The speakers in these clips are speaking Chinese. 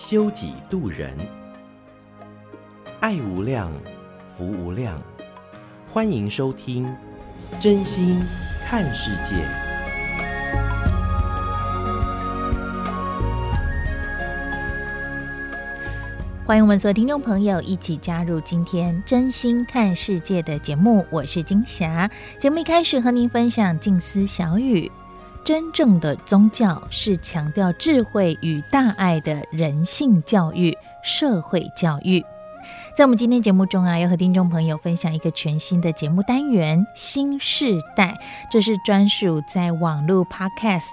修己度人，爱无量，福无量，欢迎收听真心看世界，欢迎我们所有听众朋友一起加入今天真心看世界的节目。我是金霞。节目一开始和您分享静思小语：真正的宗教是强调智慧与大爱的人性教育、社会教育。在我们今天节目中啊，要和听众朋友分享一个全新的节目单元——新世代。这是专属在网络 Podcast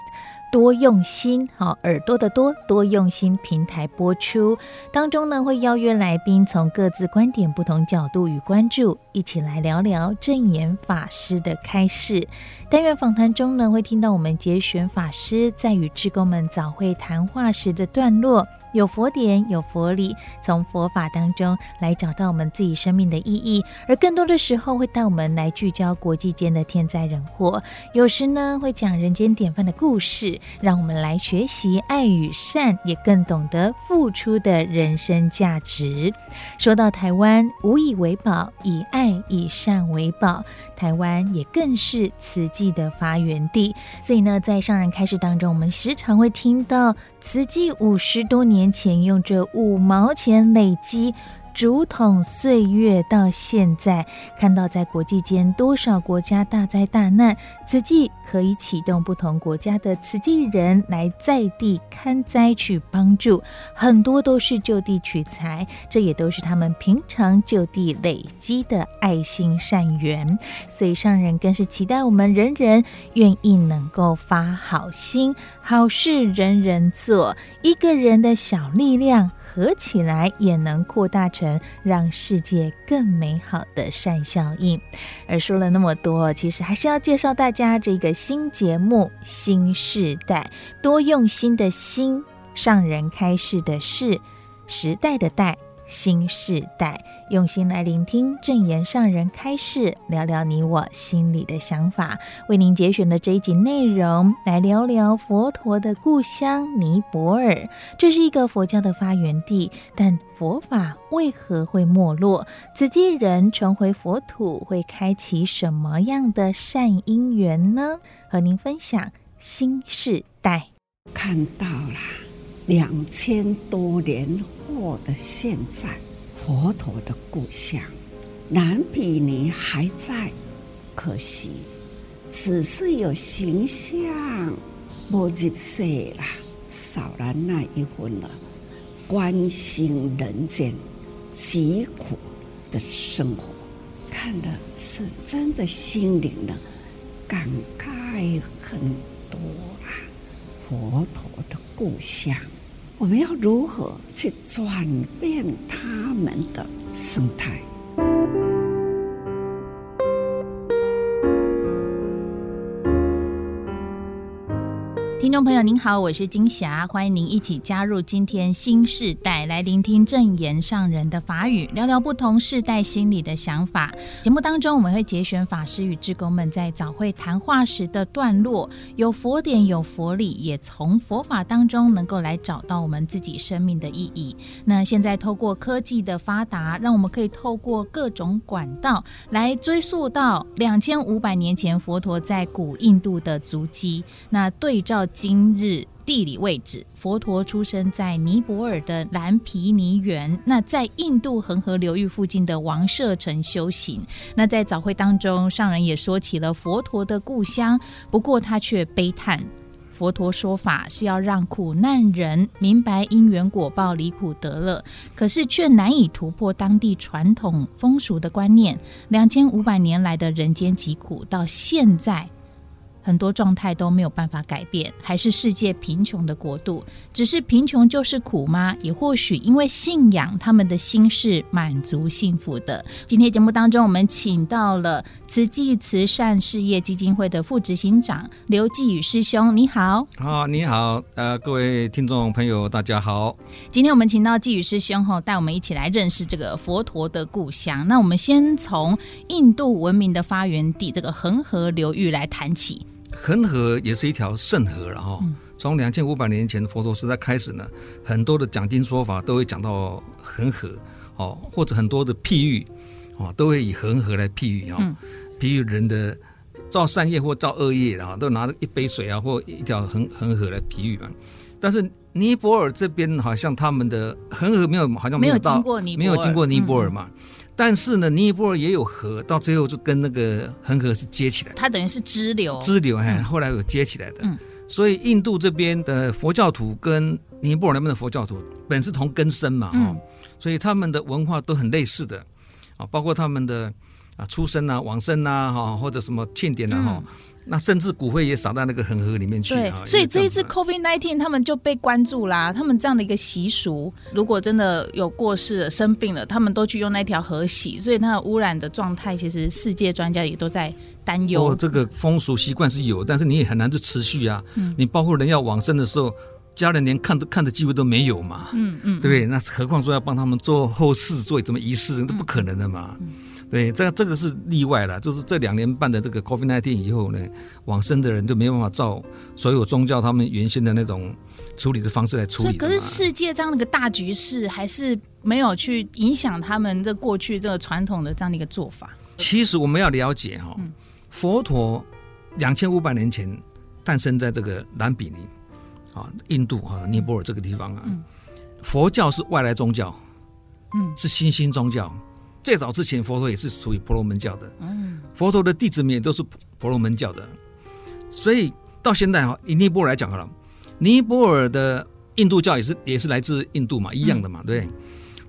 多用心，好耳朵的多多用心平台播出。当中呢，会邀约来宾，从各自观点、不同角度与关注，一起来聊聊证言法师的开示。单元访谈中呢，会听到我们节选法师在与志工们早会谈话时的段落。有佛典，有佛理，从佛法当中来找到我们自己生命的意义，而更多的时候会带我们来聚焦国际间的天灾人祸。有时呢，会讲人间典范的故事，让我们来学习爱与善，也更懂得付出的人生价值。说到台湾，无以为宝，以爱以善为宝。台湾也更是慈记的发源地，所以呢，在上人开始当中，我们时常会听到慈济五十多年前用这五毛钱累积。竹筒岁月到现在，看到在国际间多少国家大灾大难，慈济可以启动不同国家的慈济人来在地勘灾去帮助，很多都是就地取材，这也都是他们平常就地累积的爱心善缘。所以上人更是期待我们人人愿意能够发好心，好事人人做，一个人的小力量。合起来也能扩大成让世界更美好的善效应。而说了那么多，其实还是要介绍大家这个新节目《新时代》，多用心的心，上人开示的是时代的代。心示代，用心来聆听正言上人开示，聊聊你我心里的想法。为您节选的这一集内容，来聊聊佛陀的故乡尼泊尔。这是一个佛教的发源地，但佛法为何会没落？慈济人重回佛土，会开启什么样的善因缘呢？和您分享心示代，看到了两千多年。我的现在，佛陀的故乡南毗尼还在，可惜只是有形象，不入世了，少了那一份了，关心人间疾苦的生活，看的是真的心灵呢，感慨很多啊，佛陀的故乡。我们要如何去转变他们的生态？听众朋友您好，我是金霞，欢迎您一起加入今天新世代，来聆听证言上人的法语，聊聊不同世代心里的想法。节目当中我们会节选法师与志工们在早会谈话时的段落，有佛典，有佛理，也从佛法当中能够来找到我们自己生命的意义。那现在透过科技的发达，让我们可以透过各种管道来追溯到两千五百年前佛陀在古印度的足迹，那对照。今日地理位置，佛陀出生在尼泊尔的蓝毗尼园。那在印度恒河流域附近的王舍城修行。那在早会当中，上人也说起了佛陀的故乡，不过他却悲叹：佛陀说法是要让苦难人明白因缘果报、离苦得乐，可是却难以突破当地传统风俗的观念。两千五百年来的人间疾苦，到现在。很多状态都没有办法改变，还是世界贫穷的国度。只是贫穷就是苦吗？也或许因为信仰，他们的心是满足幸福的。今天节目当中，我们请到了慈济慈善事业基金会的副执行长刘继宇师兄，你好。好，你好，呃，各位听众朋友，大家好。今天我们请到继宇师兄后，带我们一起来认识这个佛陀的故乡。那我们先从印度文明的发源地这个恒河流域来谈起。恒河也是一条圣河了哈。从两千五百年前佛陀时代开始呢，很多的讲经说法都会讲到恒河哦，或者很多的譬喻哦，都会以恒河来譬喻啊，譬喻人的造善业或造恶业，然后都拿着一杯水啊，或一条恒恒河来譬喻嘛。但是尼泊尔这边好像他们的恒河没有，好像没有到，没有经过尼泊尔，没有经过尼泊尔嘛。嗯但是呢，尼泊尔也有河，到最后就跟那个恒河是接起来的。它等于是支流，支流哎，后来有接起来的。嗯，所以印度这边的佛教徒跟尼泊尔那边的佛教徒本是同根生嘛，哦、嗯，所以他们的文化都很类似的啊，包括他们的啊出生啊、往生啊，哈，或者什么庆典啊，哈、嗯。那甚至骨灰也撒到那个恒河里面去。对，所以这一次 COVID nineteen 他们就被关注啦。他们这样的一个习俗，如果真的有过世了、生病了，他们都去用那条河洗，所以它的污染的状态，其实世界专家也都在担忧。哦，这个风俗习惯是有，但是你也很难去持续啊。嗯。你包括人要往生的时候，家人连看都看的机会都没有嘛。嗯嗯。对不对？那何况说要帮他们做后事、做什么仪式，都不可能的嘛。嗯。对，这这个是例外了，就是这两年半的这个 COVID-19 以后呢，往生的人就没办法照所有宗教他们原先的那种处理的方式来处理。可是世界这样的一个大局势，还是没有去影响他们这过去这个传统的这样的一个做法。其实我们要了解哈，佛陀两千五百年前诞生在这个南比尼啊，印度啊，尼泊尔这个地方啊，佛教是外来宗教，嗯，是新兴宗教。最早之前，佛陀也是属于婆罗门教的。嗯，佛陀的弟子们也都是婆罗门教的。所以到现在哈，以尼泊尔来讲好了，尼泊尔的印度教也是也是来自印度嘛，一样的嘛，对。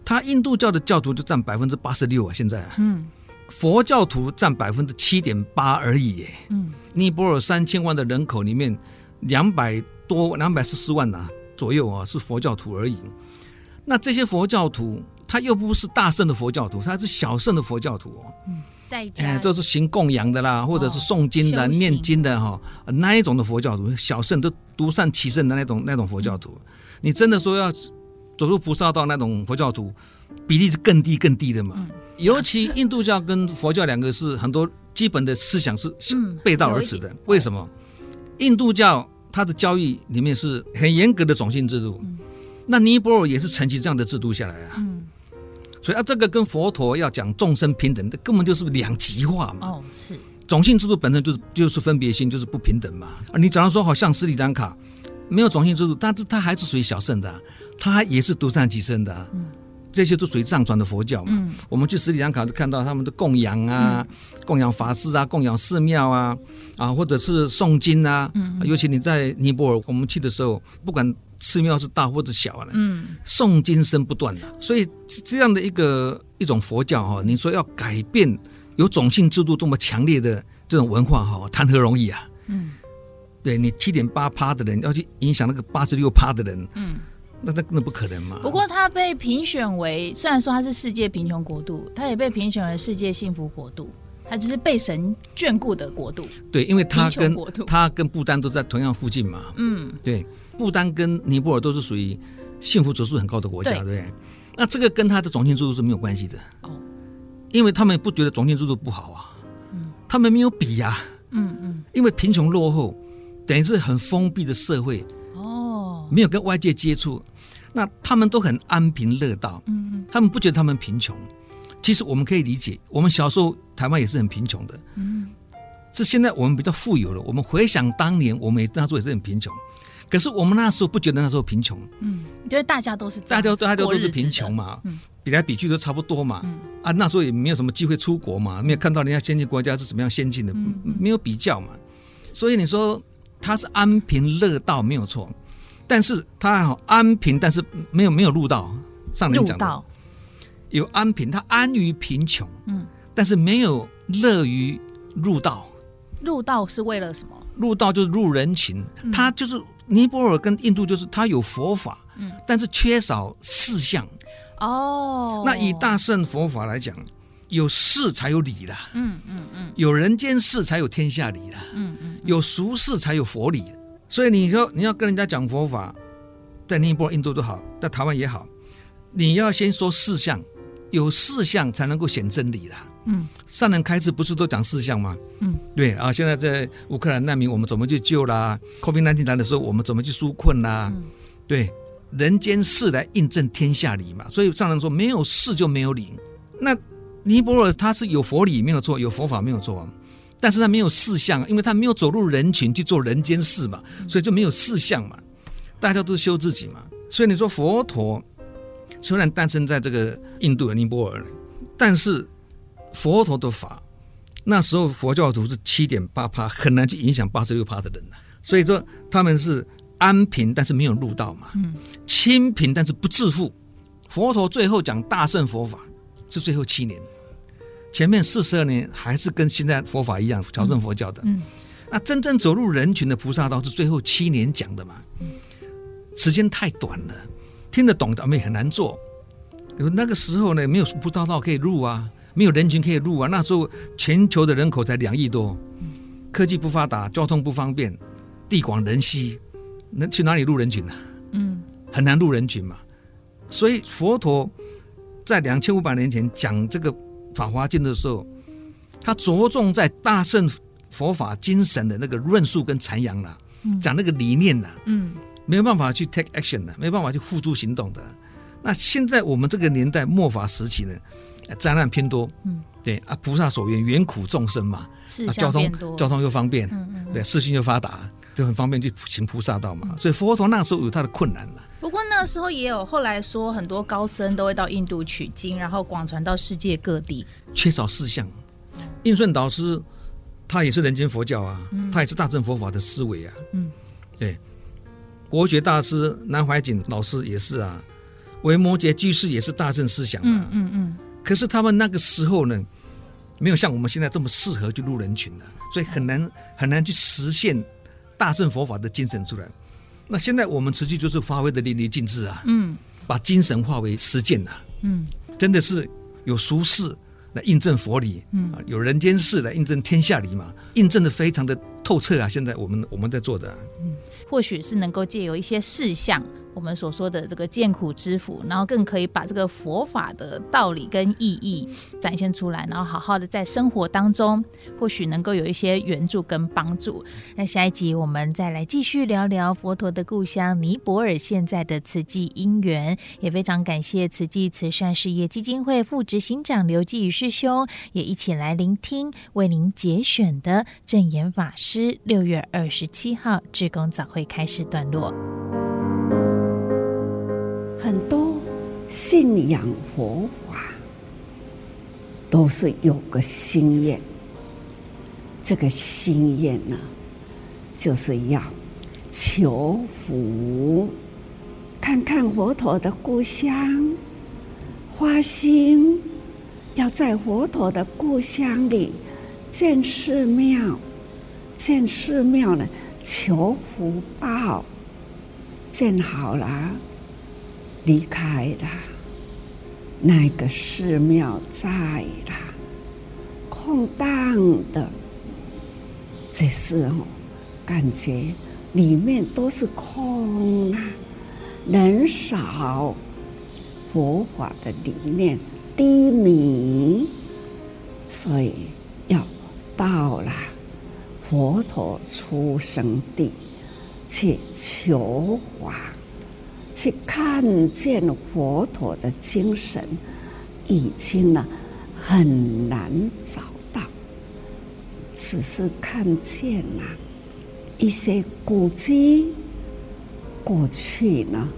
他印度教的教徒就占百分之八十六啊，现在。嗯，佛教徒占百分之七点八而已耶。嗯，尼泊尔三千万的人口里面，两百多两百四十万呐左右啊，是佛教徒而已。那这些佛教徒。他又不是大圣的佛教徒，他是小圣的佛教徒哦。嗯，在家哎，都是行供养的啦，或者是诵经的、哦、念经的哈，那一种的佛教徒，小圣都独善其身的那种那种佛教徒。嗯、你真的说要走入菩萨道那种佛教徒，比例是更低更低的嘛。嗯、尤其印度教跟佛教两个是很多基本的思想是背道而驰的。嗯、为什么？印度教它的教义里面是很严格的种姓制度，嗯、那尼泊尔也是承袭这样的制度下来啊。嗯所以啊，这个跟佛陀要讲众生平等，根本就是两极化嘛。哦，是。种姓制度本身就是就是分别心，就是不平等嘛。啊，你假如说好像斯里兰卡没有种姓制度，但是它还是属于小圣的，它也是独善其身的。嗯。这些都属于藏传的佛教嘛。嗯。我们去斯里兰卡就看到他们的供养啊，嗯、供养法师啊，供养寺庙啊，啊，或者是诵经啊。嗯。尤其你在尼泊尔，我们去的时候，不管。寺庙是大或者小了，嗯，诵经声不断的，所以这样的一个一种佛教哈，你说要改变有种姓制度这么强烈的这种文化哈，谈何容易啊？嗯，对你七点八趴的人要去影响那个八十六趴的人，嗯，那那根本不可能嘛。不过他被评选为，虽然说他是世界贫穷国度，他也被评选为世界幸福国度，他就是被神眷顾的国度。对，因为他跟他跟不丹都在同样附近嘛。嗯，对。不丹跟尼泊尔都是属于幸福指数很高的国家，对。不对？那这个跟他的种姓制度是没有关系的。哦，因为他们不觉得种姓制度不好啊，嗯，他们没有比呀，嗯嗯，因为贫穷落后，等于是很封闭的社会哦，没有跟外界接触，那他们都很安贫乐道，嗯嗯，他们不觉得他们贫穷，其实我们可以理解，我们小时候台湾也是很贫穷的，嗯，是现在我们比较富有了，我们回想当年，我们那时候也是很贫穷。可是我们那时候不觉得那时候贫穷，嗯，因为大家都是大家大家都是贫穷嘛，嗯，比来比去都差不多嘛，嗯，啊，那时候也没有什么机会出国嘛，没有看到人家先进国家是怎么样先进的，嗯，没有比较嘛，所以你说他是安贫乐道没有错，但是他好安贫，但是没有没有入道，上面讲的。有安贫，他安于贫穷，嗯，但是没有乐于入道，入道是为了什么？入道就是入人情，嗯、他就是尼泊尔跟印度，就是它有佛法，嗯，但是缺少四相。哦，那以大圣佛法来讲，有事才有理啦，嗯嗯嗯，有人间事才有天下理啦，嗯嗯，有俗事才有佛理。所以你说你要跟人家讲佛法，在尼泊尔、印度都好，在台湾也好，你要先说四相，有四相才能够显真理啦。嗯，上人开示不是都讲四相吗？嗯，对啊，现在在乌克兰难民，我们怎么去救啦？COVID-19 来的时候，我们怎么去纾困啦？嗯、对，人间事来印证天下理嘛。所以上人说，没有事就没有理。那尼泊尔他是有佛理没有错，有佛法没有错，但是他没有事相，因为他没有走入人群去做人间事嘛，所以就没有四相嘛。大家都是修自己嘛。所以你说佛陀虽然诞生在这个印度的尼泊尔，但是。佛陀的法，那时候佛教徒是七点八趴，很难去影响八十六趴的人呐。所以说他们是安贫，但是没有入道嘛。嗯。清贫，但是不致富。佛陀最后讲大乘佛法是最后七年，前面四十二年还是跟现在佛法一样，小乘佛教的。嗯。那真正走入人群的菩萨道是最后七年讲的嘛？嗯。时间太短了，听得懂的也很难做。那个时候呢，没有菩萨道可以入啊。没有人群可以入啊！那时候全球的人口才两亿多，科技不发达，交通不方便，地广人稀，那去哪里入人群呢？嗯，很难入人群嘛。所以佛陀在两千五百年前讲这个《法华经》的时候，他着重在大圣佛法精神的那个论述跟阐扬了，讲那个理念的，嗯，没有办法去 take action 的，没有办法去付诸行动的。那现在我们这个年代末法时期呢？灾难偏多，嗯，对啊，菩萨所愿，远苦众生嘛，是交通交通又方便，嗯嗯，对，视讯又发达，就很方便去行菩萨道嘛。嗯、所以佛陀那时候有他的困难嘛。不过那时候也有后来说，很多高僧都会到印度取经，然后广传到世界各地。缺少四相，印顺导师他也是人间佛教啊，嗯、他也是大乘佛法的思维啊，嗯，对，国学大师南怀瑾老师也是啊，维摩诘居士也是大乘思想的、啊，嗯嗯。嗯可是他们那个时候呢，没有像我们现在这么适合去入人群的，所以很难很难去实现大乘佛法的精神出来。那现在我们实际就是发挥的淋漓尽致啊，嗯，把精神化为实践呐，嗯，真的是有俗事来印证佛理，嗯，有人间事来印证天下理嘛，印证的非常的透彻啊。现在我们我们在做的，嗯，或许是能够借由一些事项。我们所说的这个见苦知福，然后更可以把这个佛法的道理跟意义展现出来，然后好好的在生活当中，或许能够有一些援助跟帮助。那下一集我们再来继续聊聊佛陀的故乡尼泊尔现在的慈济因缘，也非常感谢慈济慈善事业基金会副执行长刘继宇师兄，也一起来聆听为您节选的正言法师六月二十七号志工早会开始段落。很多信仰佛法都是有个心愿，这个心愿呢，就是要求福，看看佛陀的故乡，花心要在佛陀的故乡里建寺庙，建寺庙呢，求福报，建好了。离开了，那个寺庙在了，空荡的，这时候感觉里面都是空啊，人少，佛法的理念低迷，所以要到了佛陀出生地去求法。去看见佛陀的精神，已经呢很难找到，只是看见了一些古迹。过去呢，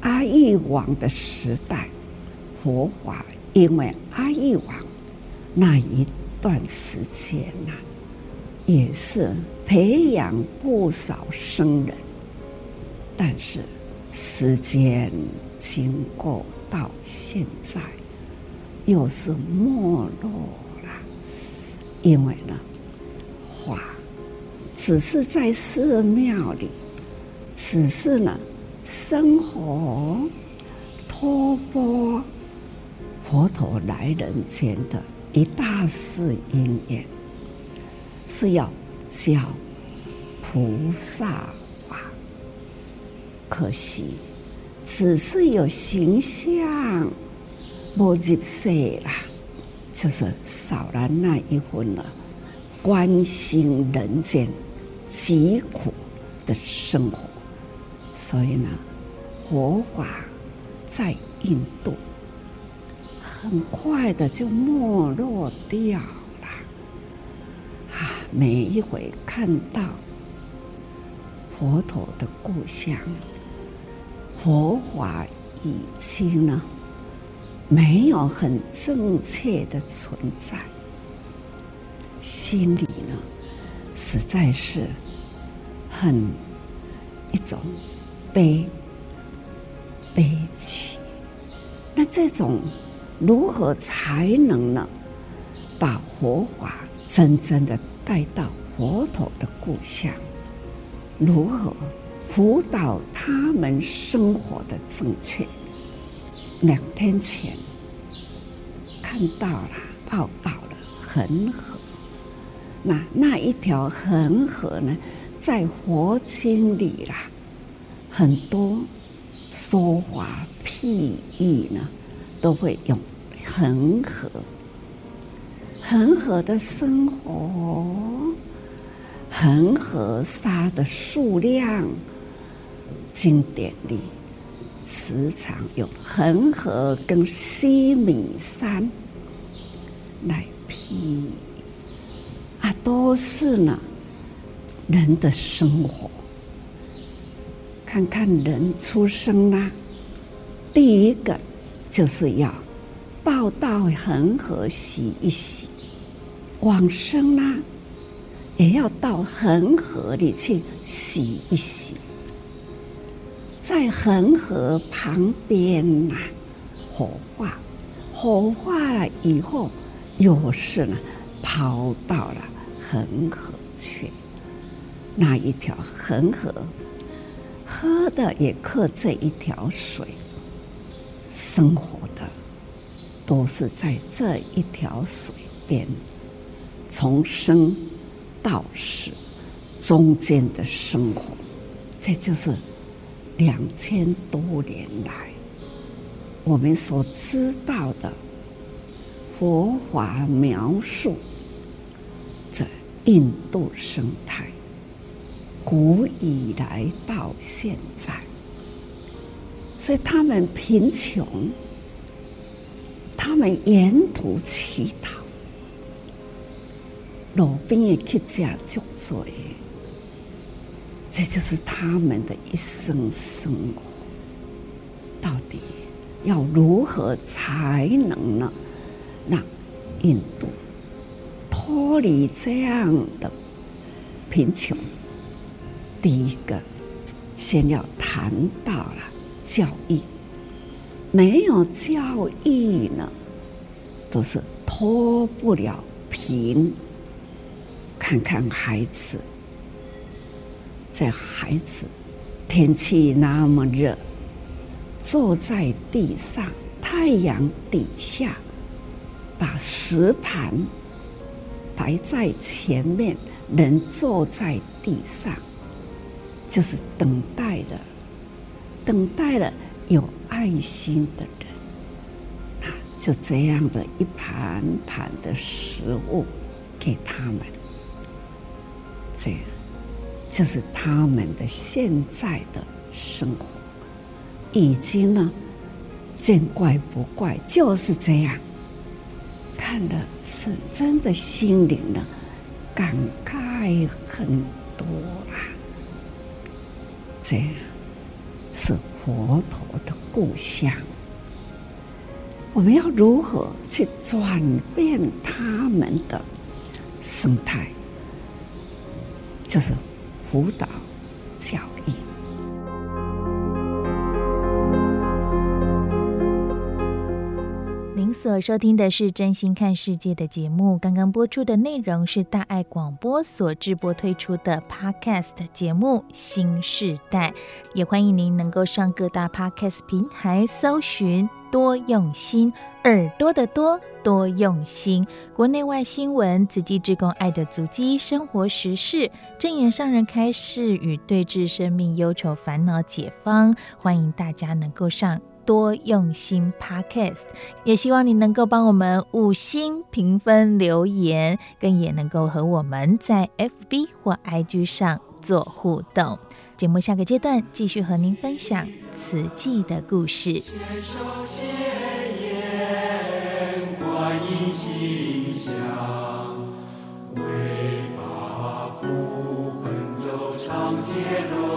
阿育王的时代，佛法因为阿育王那一段时间呢，也是培养不少僧人，但是。时间经过到现在，又是没落了，因为呢，法只是在寺庙里，只是呢生活托钵佛陀来人间的一大事因缘，是要教菩萨。可惜只是有形象，没入世啦，就是少了那一份了。关心人间疾苦的生活，所以呢，佛法在印度很快的就没落掉了。啊，每一回看到佛陀的故乡，佛法已经呢没有很正确的存在。心里呢，实在是很一种悲悲剧。那这种如何才能呢，把佛法真正的带到佛陀的故乡？如何辅导他们生活的正确？两天前看到了报道了，恒河。那那一条恒河呢，在佛经里啦，很多说法譬喻呢，都会用恒河。恒河的生活，恒河沙的数量，经典里时常用恒河跟西米山来譬喻。啊，都是呢，人的生活。看看人出生啦，第一个就是要抱到恒河洗一洗；往生啦，也要到恒河里去洗一洗。在恒河旁边呐，火化，火化了以后，又是呢，跑到了。恒河去，那一条恒河，喝的也靠这一条水，生活的都是在这一条水边，从生到死中间的生活，这就是两千多年来我们所知道的佛法描述这。印度生态，古以来到现在，所以他们贫穷，他们沿途乞讨，路边的乞家就做，这就是他们的一生生活。到底要如何才能呢？让印度？脱离这样的贫穷，第一个先要谈到了教育，没有教育呢，都是脱不了贫。看看孩子，这孩子天气那么热，坐在地上，太阳底下，把食盘。摆在前面，人坐在地上，就是等待的，等待了有爱心的人，啊，就这样的一盘盘的食物给他们，这样就是他们的现在的生活，已经呢，见怪不怪，就是这样。看了是真的心灵呢，感慨很多啦。这样是佛陀的故乡，我们要如何去转变他们的生态？就是辅导教育。您所收听的是《真心看世界》的节目。刚刚播出的内容是大爱广播所直播推出的 Podcast 节目《新世代》，也欢迎您能够上各大 Podcast 平台搜寻“多用心耳朵的多多用心”，国内外新闻、慈济志工爱的足迹、生活时事、正言上人开示与对治生命忧愁烦恼解方，欢迎大家能够上。多用心 Podcast，也希望你能够帮我们五星评分留言，更也能够和我们在 FB 或 IG 上做互动。节目下个阶段继续和您分享慈济的故事。观音心香，为把苦分走，长街路。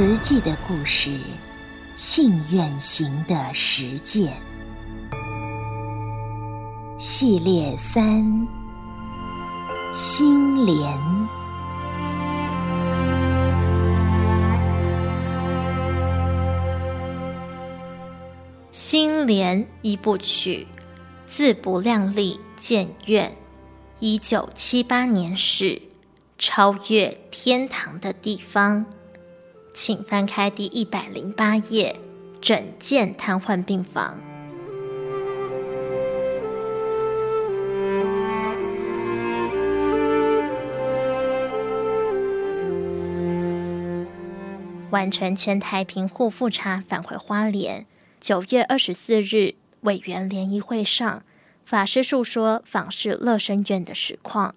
慈济的故事，信愿行的实践系列三：心莲。心莲一部曲，自不量力建院。一九七八年始，超越天堂的地方，请翻开第一百零八页，整件瘫痪病房。完成全台平户复查，返回花莲。九月二十四日，委员联谊会上。法师述说访视乐生院的实况，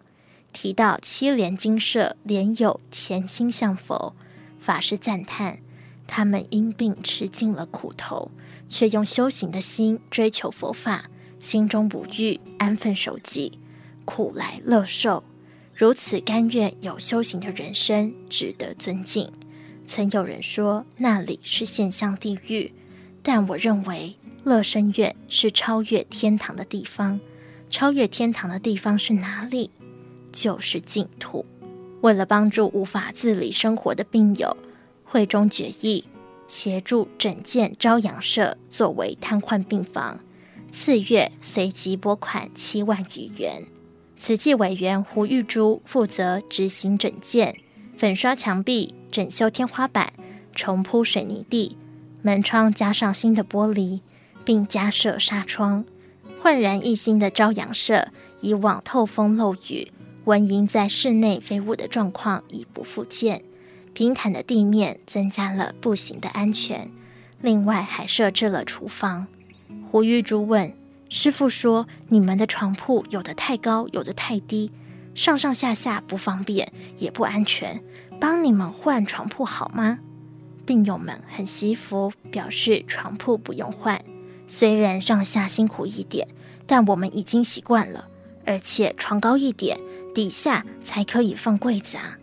提到七莲精舍莲友潜心向佛，法师赞叹他们因病吃尽了苦头，却用修行的心追求佛法，心中不欲，安分守己，苦来乐受，如此甘愿有修行的人生，值得尊敬。曾有人说那里是现象地狱，但我认为。乐生院是超越天堂的地方，超越天堂的地方是哪里？就是净土。为了帮助无法自理生活的病友，会中决议协助整建朝阳社作为瘫痪病房，次月随即拨款七万余元。慈济委员胡玉珠负责执行整建，粉刷墙壁、整修天花板、重铺水泥地，门窗加上新的玻璃。并加设纱窗，焕然一新的朝阳社，以往透风漏雨、蚊蝇在室内飞舞的状况已不复见。平坦的地面增加了步行的安全，另外还设置了厨房。胡玉珠问师傅说：“你们的床铺有的太高，有的太低，上上下下不方便，也不安全，帮你们换床铺好吗？”病友们很惜福，表示床铺不用换。虽然上下辛苦一点，但我们已经习惯了。而且床高一点，底下才可以放柜子啊。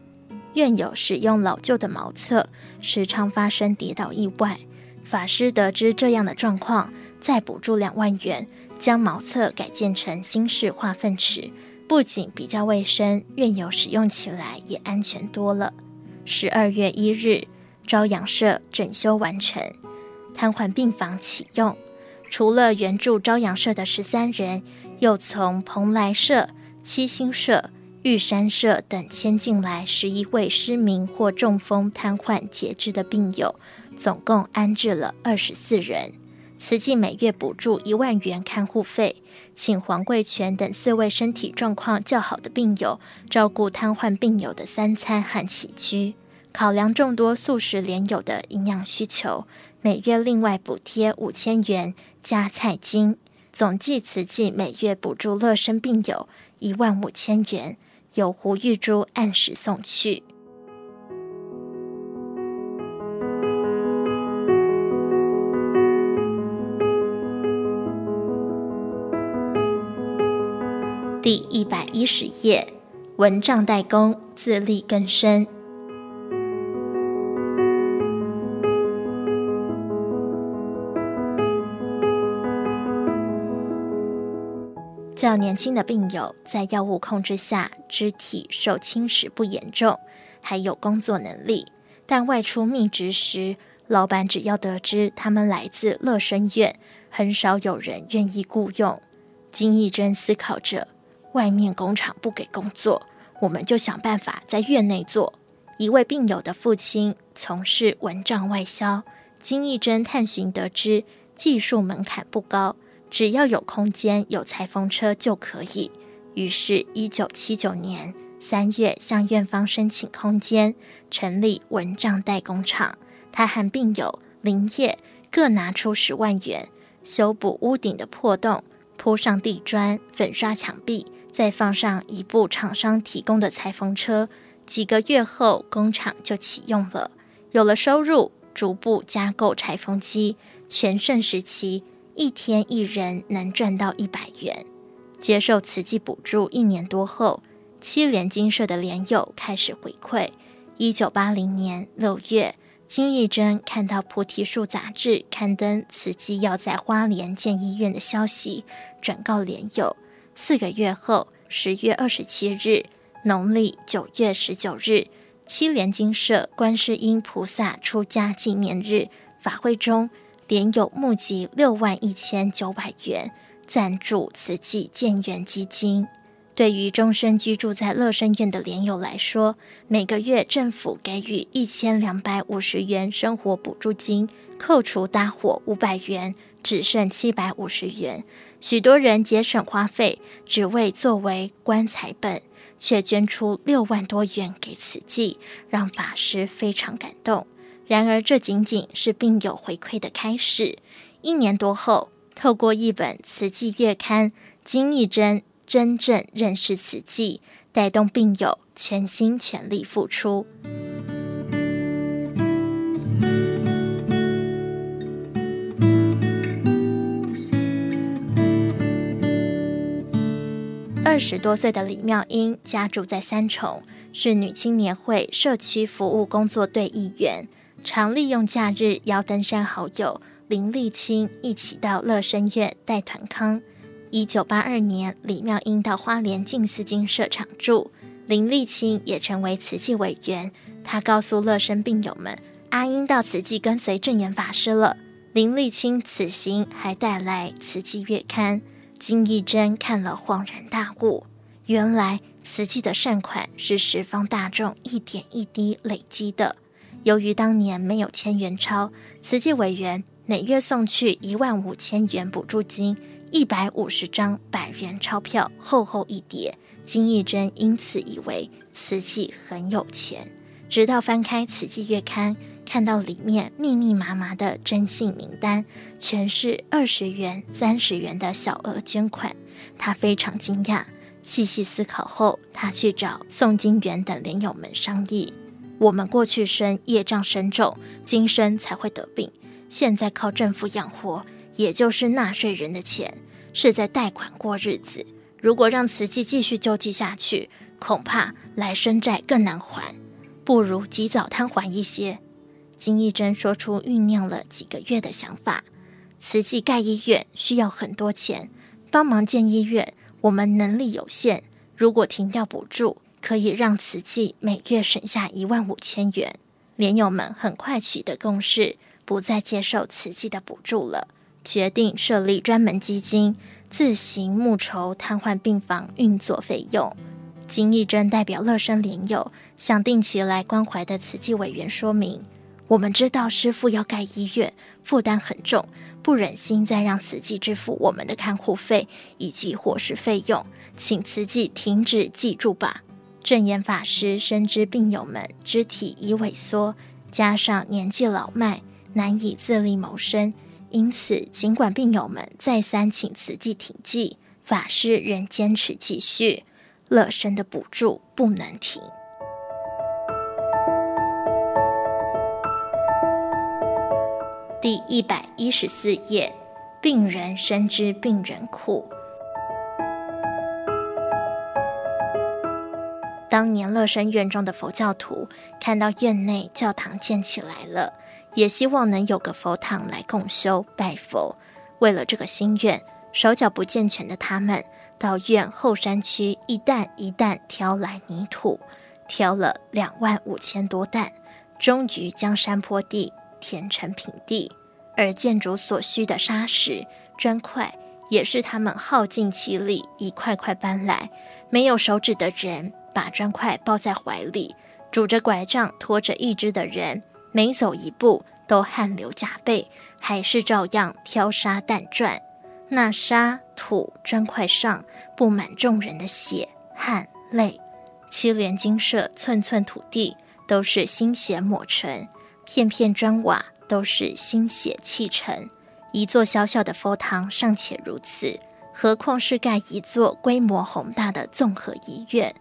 院友使用老旧的茅厕，时常发生跌倒意外。法师得知这样的状况，再补助两万元，将茅厕改建成新式化粪池，不仅比较卫生，院友使用起来也安全多了。十二月一日，朝阳社整修完成，瘫痪病房启用。除了原住朝阳社的十三人，又从蓬莱社、七星社、玉山社等迁进来十一位失明或中风、瘫痪、截肢的病友，总共安置了二十四人。慈济每月补助一万元看护费，请黄贵全等四位身体状况较好的病友照顾瘫痪病友的三餐和起居，考量众多素食莲友的营养需求。每月另外补贴五千元加菜金，总计慈济每月补助乐生病友一万五千元，由胡玉珠按时送去。第一百一十页，蚊帐代工自力更生。较年轻的病友在药物控制下，肢体受侵蚀不严重，还有工作能力。但外出觅职时，老板只要得知他们来自乐生院，很少有人愿意雇佣。金义珍思考着：外面工厂不给工作，我们就想办法在院内做。一位病友的父亲从事蚊帐外销，金义珍探寻得知，技术门槛不高。只要有空间、有裁缝车就可以。于是，一九七九年三月向院方申请空间，成立蚊帐代工厂。他和病友林业各拿出十万元，修补屋顶的破洞，铺上地砖，粉刷墙壁，再放上一部厂商提供的裁缝车。几个月后，工厂就启用了。有了收入，逐步加购裁缝机。全盛时期，一天一人能赚到一百元。接受慈济补助一年多后，七莲金社的莲友开始回馈。一九八零年六月，金义珍看到《菩提树》杂志刊登慈济要在花莲建医院的消息，转告莲友。四个月后，十月二十七日，农历九月十九日，栖莲精舍观世音菩萨出家纪念日法会中。莲友募集六万一千九百元赞助慈济建院基金。对于终身居住在乐生院的莲友来说，每个月政府给予一千两百五十元生活补助金，扣除搭伙五百元，只剩七百五十元。许多人节省花费，只为作为棺材本，却捐出六万多元给慈济，让法师非常感动。然而，这仅仅是病友回馈的开始。一年多后，透过一本慈济月刊，金义珍。真正认识慈济，带动病友全心全力付出。二十多岁的李妙英家住在三重，是女青年会社区服务工作队一员，常利用假日邀登山好友林立清一起到乐生院带团康。一九八二年，李妙英到花莲静思精舍常住，林立清也成为慈济委员。他告诉乐生病友们：“阿英到慈济跟随正言法师了。”林立清此行还带来慈济月刊，金义珍看了恍然大悟：原来慈济的善款是十方大众一点一滴累积的。由于当年没有千元钞，慈济委员每月送去一万五千元补助金。一百五十张百元钞票，厚厚一叠。金义珍因此以为慈济很有钱，直到翻开慈济月刊，看到里面密密麻麻的征信名单，全是二十元、三十元的小额捐款，他非常惊讶。细细思考后，他去找宋金元等莲友们商议：我们过去生业障深重，今生才会得病，现在靠政府养活。也就是纳税人的钱是在贷款过日子，如果让慈济继续救济下去，恐怕来生债更难还，不如及早摊还一些。金义珍说出酝酿了几个月的想法：慈济盖医院需要很多钱，帮忙建医院，我们能力有限，如果停掉补助，可以让慈济每月省下一万五千元。莲友们很快取得共识，不再接受慈济的补助了。决定设立专门基金，自行募筹瘫痪病房运作费用。金义珍代表乐生莲友向定期来关怀的慈济委员说明：我们知道师父要盖医院，负担很重，不忍心再让慈济支付我们的看护费以及伙食费用，请慈济停止济助吧。证严法师深知病友们肢体已萎缩，加上年纪老迈，难以自立谋生。因此，尽管病友们再三请慈济停济，法师仍坚持继续。乐生的补助不能停。第一百一十四页，病人深知病人苦。当年乐生院中的佛教徒看到院内教堂建起来了。也希望能有个佛堂来共修拜佛。为了这个心愿，手脚不健全的他们到院后山区一担一担挑来泥土，挑了两万五千多担，终于将山坡地填成平地。而建筑所需的砂石、砖块，也是他们耗尽气力一块块搬来。没有手指的人把砖块抱在怀里，拄着拐杖拖着一只的人。每走一步都汗流浃背，还是照样挑沙担转。那沙土砖块上布满众人的血汗泪。七连精舍寸寸土地都是心血抹成，片片砖瓦都是心血砌成。一座小小的佛堂尚且如此，何况是盖一座规模宏大的综合医院？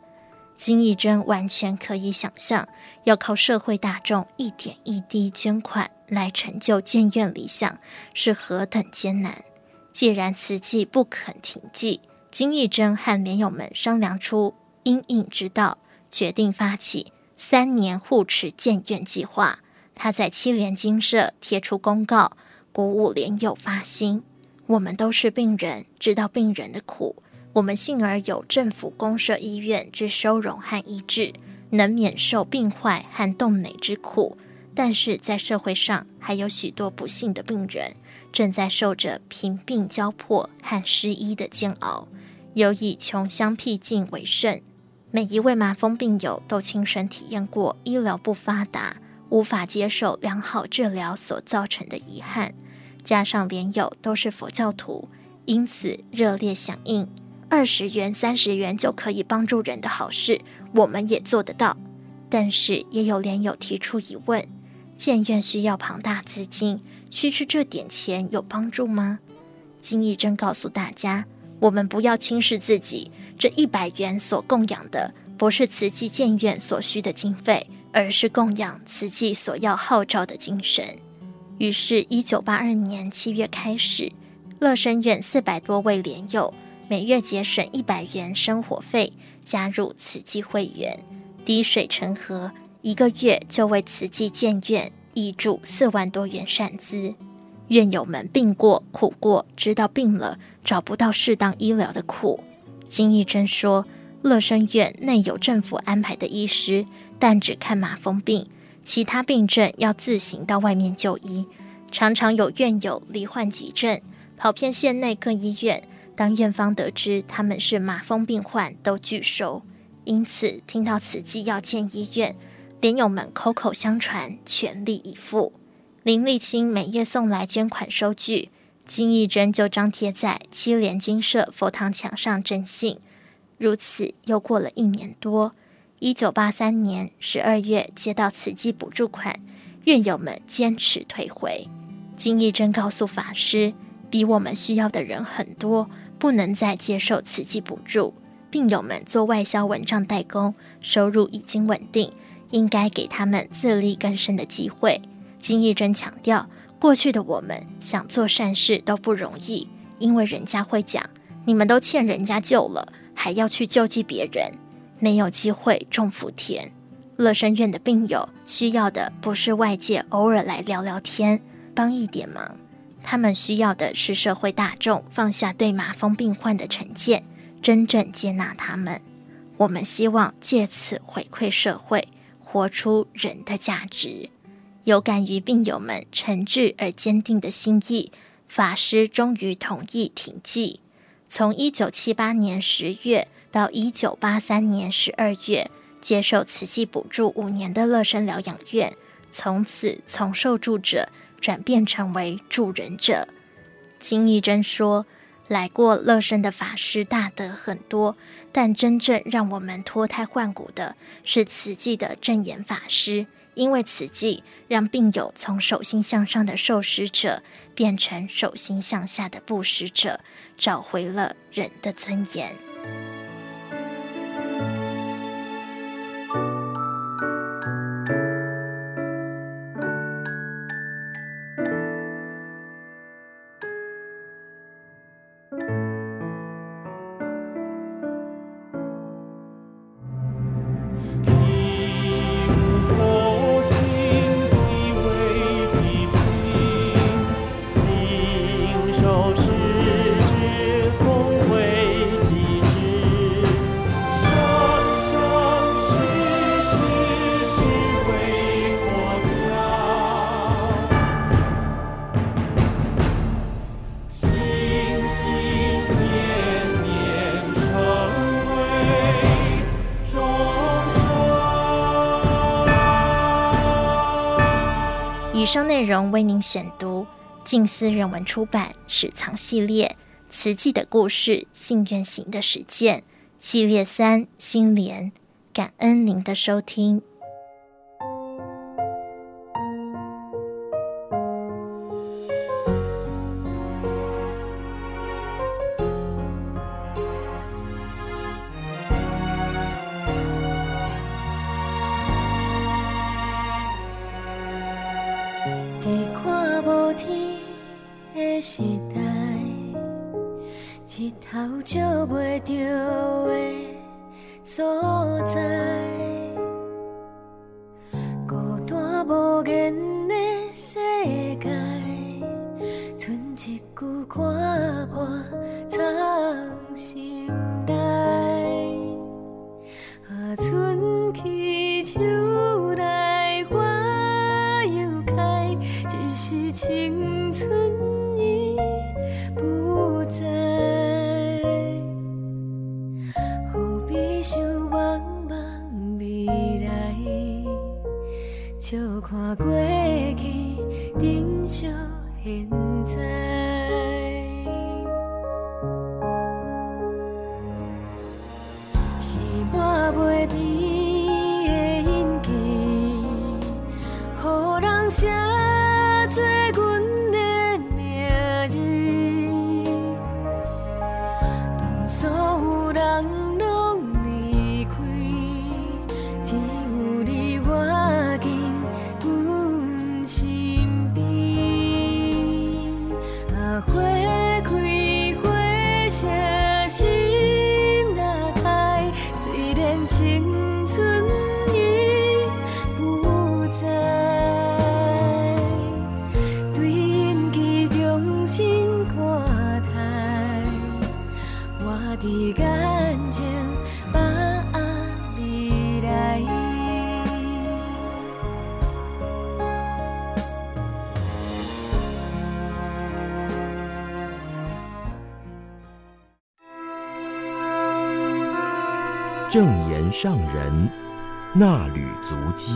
金义珍完全可以想象，要靠社会大众一点一滴捐款来成就建院理想是何等艰难。既然慈济不肯停济，金义珍和莲友们商量出因应之道，决定发起三年护持建院计划。他在七联精舍贴出公告，鼓舞莲友发心。我们都是病人，知道病人的苦。我们幸而有政府公社医院之收容和医治，能免受病患和冻馁之苦。但是在社会上还有许多不幸的病人，正在受着贫病交迫和失医的煎熬，有以穷乡僻静为甚。每一位麻风病友都亲身体验过医疗不发达，无法接受良好治疗所造成的遗憾。加上连友都是佛教徒，因此热烈响应。二十元、三十元就可以帮助人的好事，我们也做得到。但是也有莲友提出疑问：建院需要庞大资金，区区这点钱有帮助吗？金义珍告诉大家：我们不要轻视自己，这一百元所供养的不是慈济建院所需的经费，而是供养慈济所要号召的精神。于是，一九八二年七月开始，乐生院四百多位莲友。每月节省一百元生活费，加入慈济会员，滴水成河，一个月就为慈济建院挹注四万多元善资。院友们病过苦过，知道病了找不到适当医疗的苦。金义珍说，乐生院内有政府安排的医师，但只看麻风病，其他病症要自行到外面就医。常常有院友罹患急症，跑遍县内各医院。当院方得知他们是麻风病患，都拒收。因此，听到慈济要建医院，莲友们口口相传，全力以赴。林立清每月送来捐款收据，金义珍就张贴在七莲金舍佛堂墙上征信。如此又过了一年多，一九八三年十二月接到慈济补助款，院友们坚持退回。金义珍告诉法师，比我们需要的人很多。不能再接受慈济补助，病友们做外销蚊帐代工，收入已经稳定，应该给他们自力更生的机会。金义珍强调，过去的我们想做善事都不容易，因为人家会讲，你们都欠人家救了，还要去救济别人，没有机会种福田。乐生院的病友需要的不是外界偶尔来聊聊天，帮一点忙。他们需要的是社会大众放下对麻风病患的成见，真正接纳他们。我们希望借此回馈社会，活出人的价值。有感于病友们诚挚而坚定的心意，法师终于同意停济。从一九七八年十月到一九八三年十二月，接受慈济补助五年的乐生疗养院，从此从受助者。转变成为助人者。金义珍说：“来过乐生的法师大德很多，但真正让我们脱胎换骨的是慈济的证言法师，因为慈济让病友从手心向上的受施者变成手心向下的布施者，找回了人的尊严。”内容为您选读静思人文出版史藏系列《慈济的故事：信愿行的实践》系列三心莲，感恩您的收听。袂不到的所在。衲履足迹，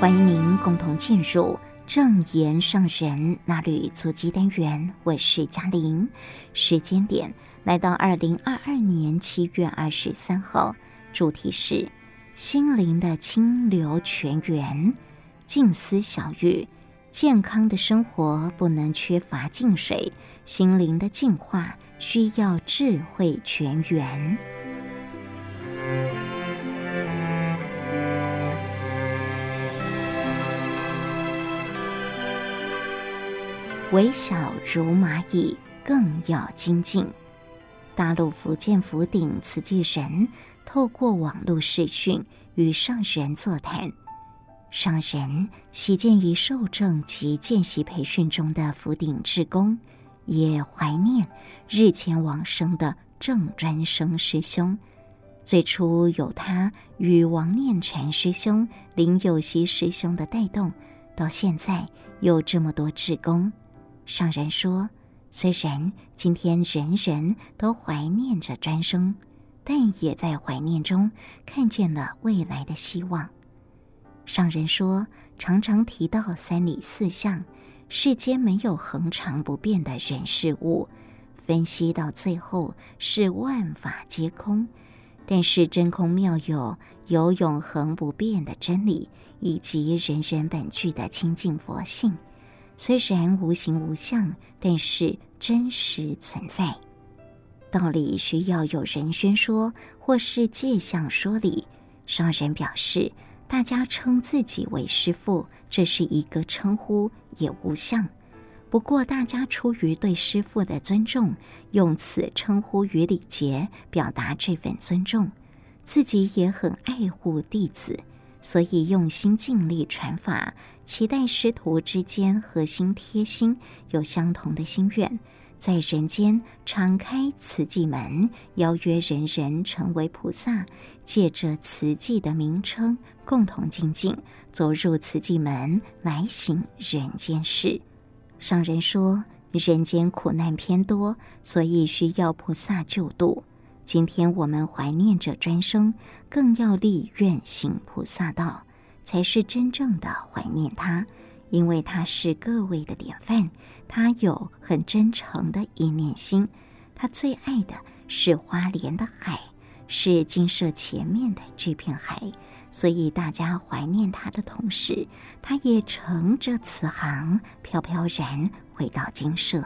欢迎您共同进入正言上人衲履足迹单元。我是嘉玲，时间点来到二零二二年七月二十三号，主题是心灵的清流泉源，静思小语。健康的生活不能缺乏净水，心灵的净化需要智慧泉源。微小如蚂蚁，更要精进。大陆福建福鼎慈济人透过网络视讯与上人座谈。上人喜见于受证及见习培训中的福鼎志工，也怀念日前往生的郑专生师兄。最初有他与王念禅师兄、林有熙师兄的带动，到现在有这么多志工。上人说，虽然今天人人都怀念着专生，但也在怀念中看见了未来的希望。上人说，常常提到三理四象，世间没有恒常不变的人事物，分析到最后是万法皆空。但是真空妙有，有永恒不变的真理，以及人人本具的清净佛性。虽然无形无相，但是真实存在。道理需要有人宣说，或是借相说理。上人表示。大家称自己为师父，这是一个称呼，也无相。不过，大家出于对师父的尊重，用此称呼与礼节表达这份尊重。自己也很爱护弟子，所以用心尽力传法，期待师徒之间和心贴心，有相同的心愿。在人间敞开慈济门，邀约人人成为菩萨，借着慈济的名称，共同精进，走入慈济门来行人间事。上人说，人间苦难偏多，所以需要菩萨救度。今天我们怀念着专生，更要立愿行菩萨道，才是真正的怀念他，因为他是各位的典范。他有很真诚的一念心，他最爱的是花莲的海，是金舍前面的这片海，所以大家怀念他的同时，他也乘着慈航飘飘然回到精舍。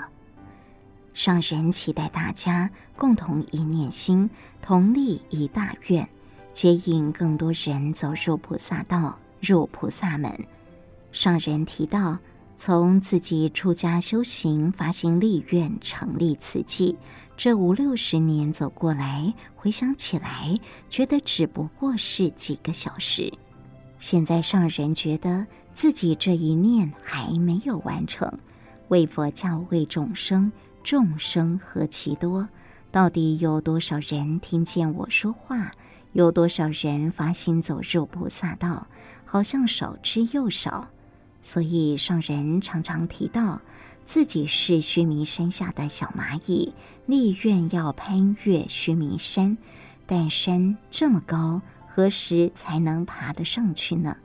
上人期待大家共同一念心，同立一大愿，接引更多人走入菩萨道，入菩萨门。上人提到。从自己出家修行、发心立愿、成立此际，这五六十年走过来，回想起来，觉得只不过是几个小时。现在上人觉得自己这一念还没有完成，为佛教、为众生，众生何其多，到底有多少人听见我说话？有多少人发心走入菩萨道？好像少之又少。所以上人常常提到自己是须弥山下的小蚂蚁，立愿要攀越须弥山，但山这么高，何时才能爬得上去呢？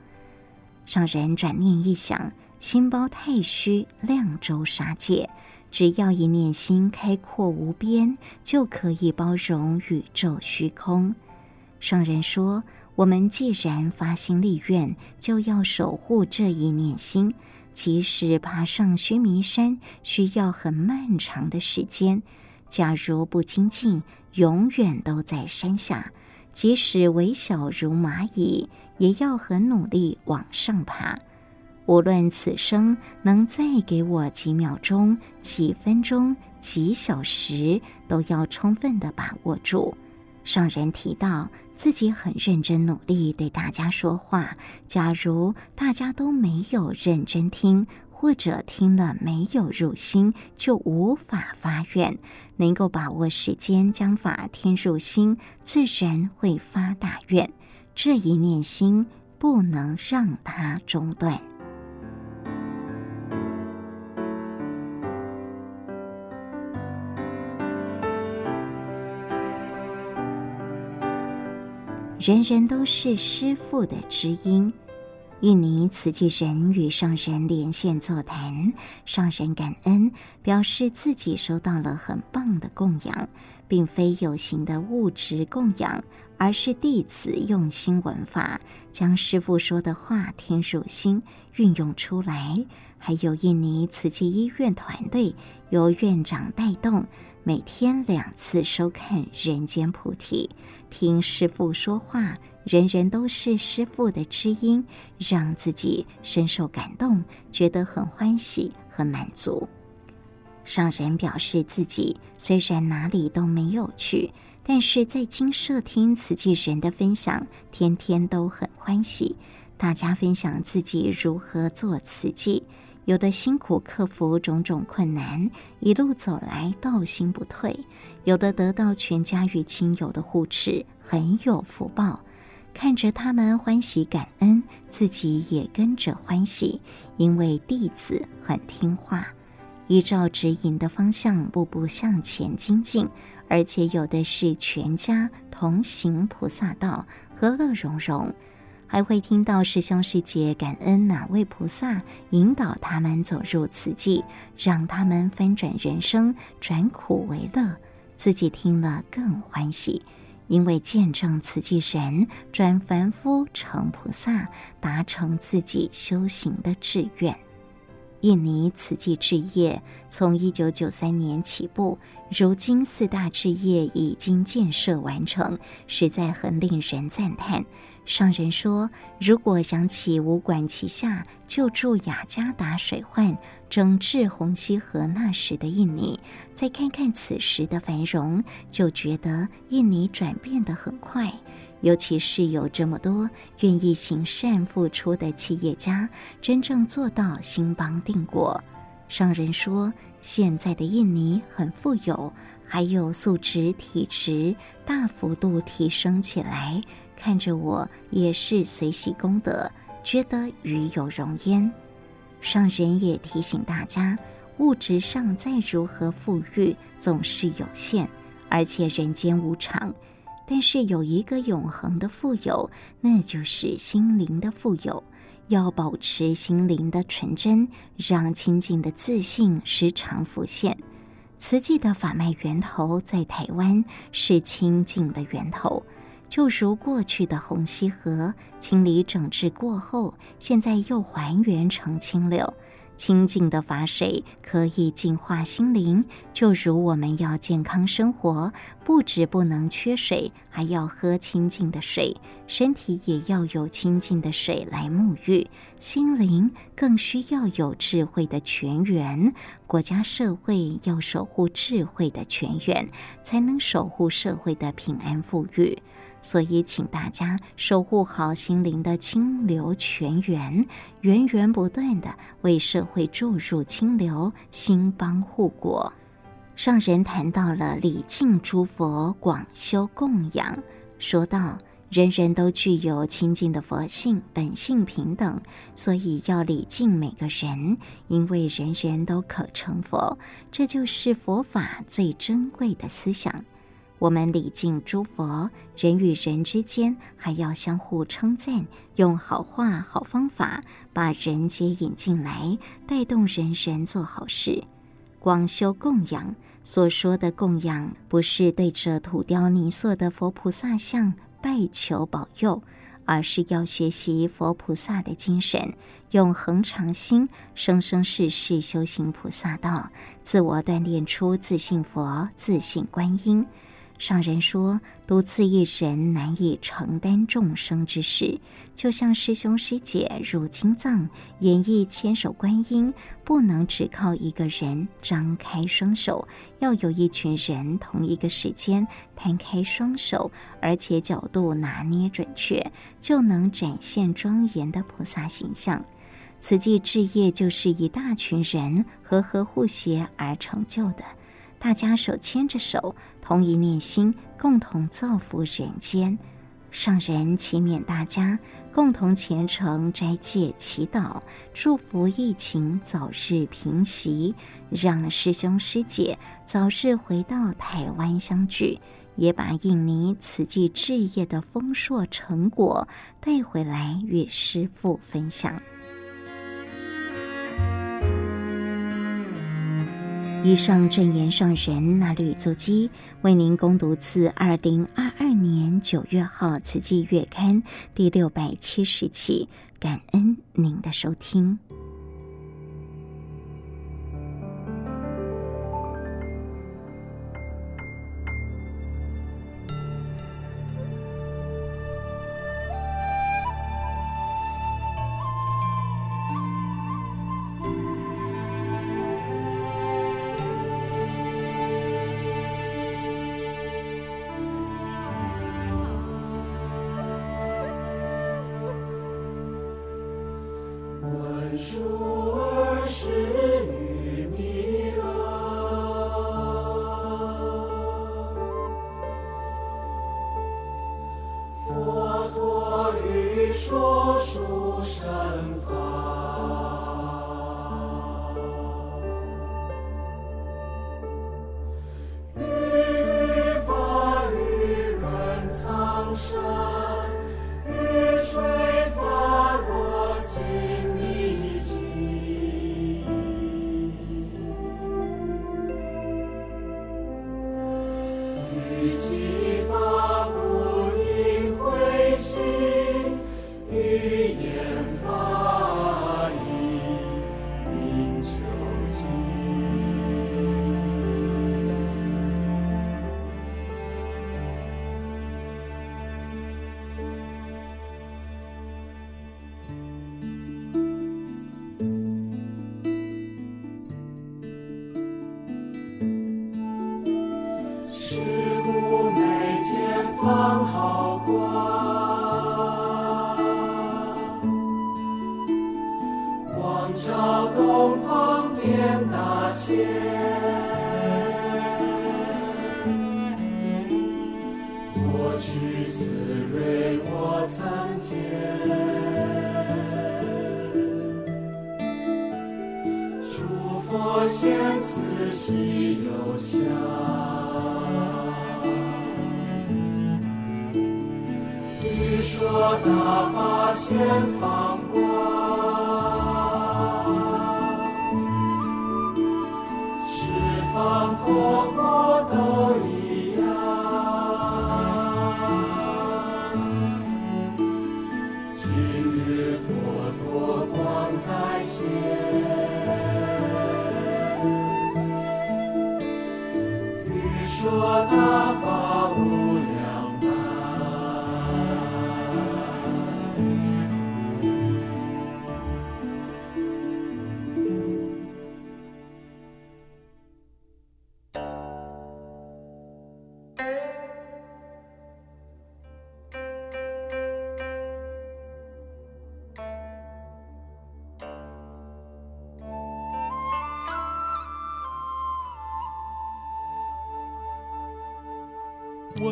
上人转念一想，心包太虚，量周沙界，只要一念心开阔无边，就可以包容宇宙虚空。上人说：“我们既然发心立愿，就要守护这一念心。即使爬上须弥山，需要很漫长的时间。假如不精进，永远都在山下。即使微小如蚂蚁。”也要很努力往上爬，无论此生能再给我几秒钟、几分钟、几小时，都要充分的把握住。上人提到自己很认真努力对大家说话，假如大家都没有认真听，或者听了没有入心，就无法发愿。能够把握时间将法听入心，自然会发大愿。这一念心不能让它中断。人人都是师父的知音。印尼慈济人与上人连线座谈，上人感恩，表示自己收到了很棒的供养，并非有形的物质供养，而是弟子用心闻法，将师父说的话听入心，运用出来。还有印尼慈济医院团队由院长带动，每天两次收看《人间菩提》，听师父说话。人人都是师父的知音，让自己深受感动，觉得很欢喜、很满足。上人表示自己虽然哪里都没有去，但是在精舍听慈济人的分享，天天都很欢喜。大家分享自己如何做慈济，有的辛苦克服种种困难，一路走来道心不退；有的得到全家与亲友的护持，很有福报。看着他们欢喜感恩，自己也跟着欢喜，因为弟子很听话，依照指引的方向步步向前精进，而且有的是全家同行菩萨道，和乐融融，还会听到师兄师姐感恩哪位菩萨引导他们走入慈济，让他们翻转人生，转苦为乐，自己听了更欢喜。因为见证慈济人转凡夫成菩萨，达成自己修行的志愿。印尼慈济置业从一九九三年起步，如今四大置业已经建设完成，实在很令人赞叹。上人说：“如果想起五管旗下救助雅加达水患、整治红溪河那时的印尼，再看看此时的繁荣，就觉得印尼转变得很快。尤其是有这么多愿意行善付出的企业家，真正做到兴邦定国。”上人说：“现在的印尼很富有，还有素质、体质大幅度提升起来。”看着我也是随喜功德，觉得与有荣焉。上人也提醒大家，物质上再如何富裕，总是有限，而且人间无常。但是有一个永恒的富有，那就是心灵的富有。要保持心灵的纯真，让清净的自信时常浮现。慈济的法脉源头在台湾，是清净的源头。就如过去的红溪河清理整治过后，现在又还原成清流。清净的法水可以净化心灵。就如我们要健康生活，不止不能缺水，还要喝清净的水，身体也要有清净的水来沐浴。心灵更需要有智慧的泉源。国家社会要守护智慧的泉源，才能守护社会的平安富裕。所以，请大家守护好心灵的清流泉源，源源不断的为社会注入清流，兴邦护国。上人谈到了礼敬诸佛，广修供养，说道。人人都具有清净的佛性，本性平等，所以要礼敬每个人，因为人人都可成佛，这就是佛法最珍贵的思想。我们礼敬诸佛，人与人之间还要相互称赞，用好话、好方法把人接引进来，带动人人做好事。广修供养，所说的供养，不是对着土雕泥塑的佛菩萨像。拜求保佑，而是要学习佛菩萨的精神，用恒常心，生生世世修行菩萨道，自我锻炼出自信佛、自信观音。上人说，独自一人难以承担众生之事，就像师兄师姐入经藏演绎千手观音，不能只靠一个人张开双手，要有一群人同一个时间摊开双手，而且角度拿捏准确，就能展现庄严的菩萨形象。慈济志业就是一大群人和和互协而成就的。大家手牵着手，同一念心，共同造福人间。上人祈勉大家共同虔诚斋戒祈祷，祝福疫情早日平息，让师兄师姐早日回到台湾相聚，也把印尼慈济置业的丰硕成果带回来与师父分享。以上正言上人那履足机，为您攻读自二零二二年九月号《慈济月刊》第六百七十期，感恩您的收听。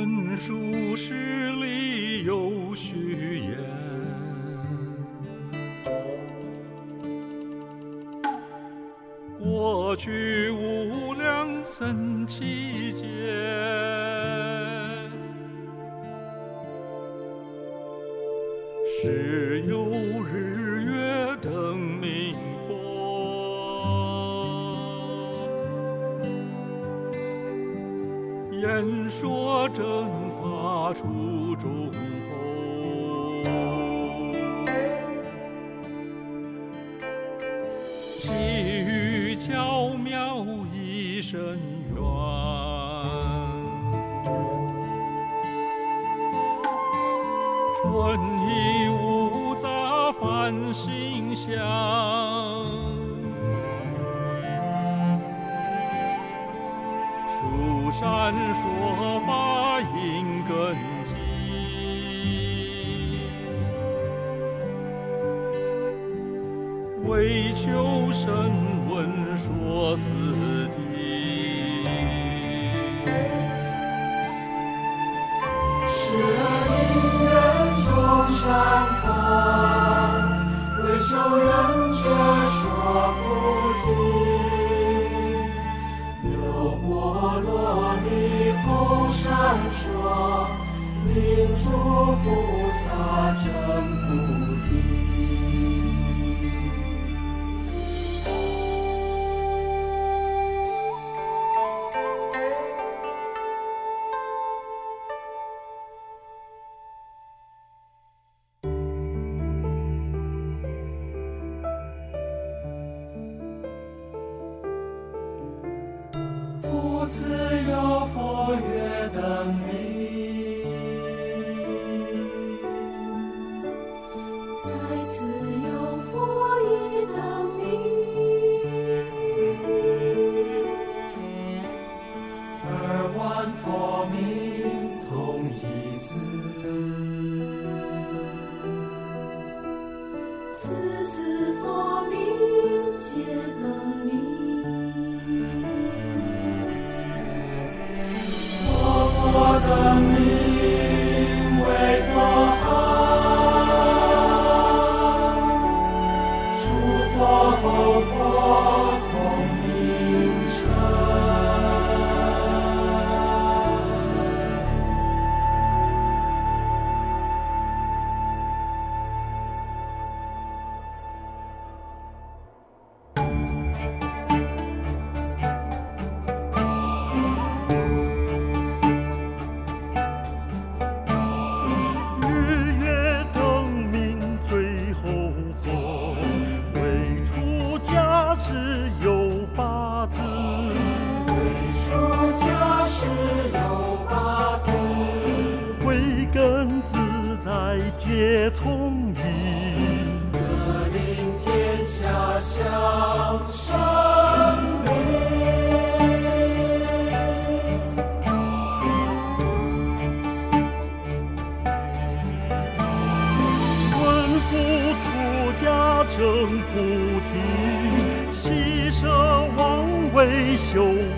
闻殊师里有序言。过去无量三七剑是有日他正发出众。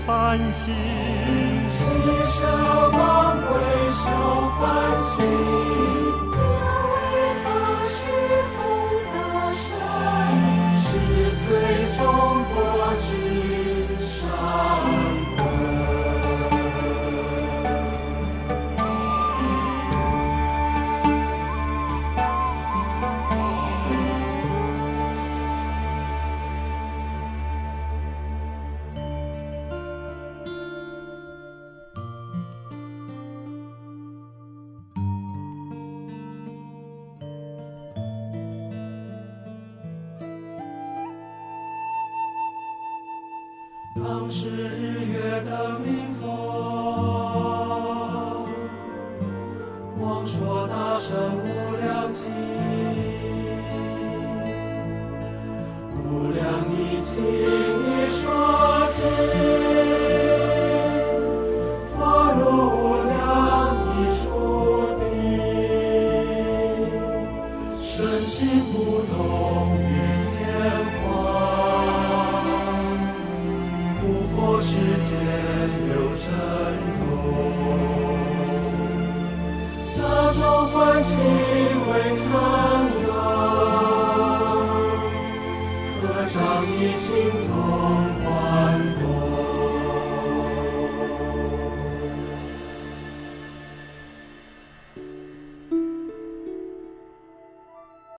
繁星世上。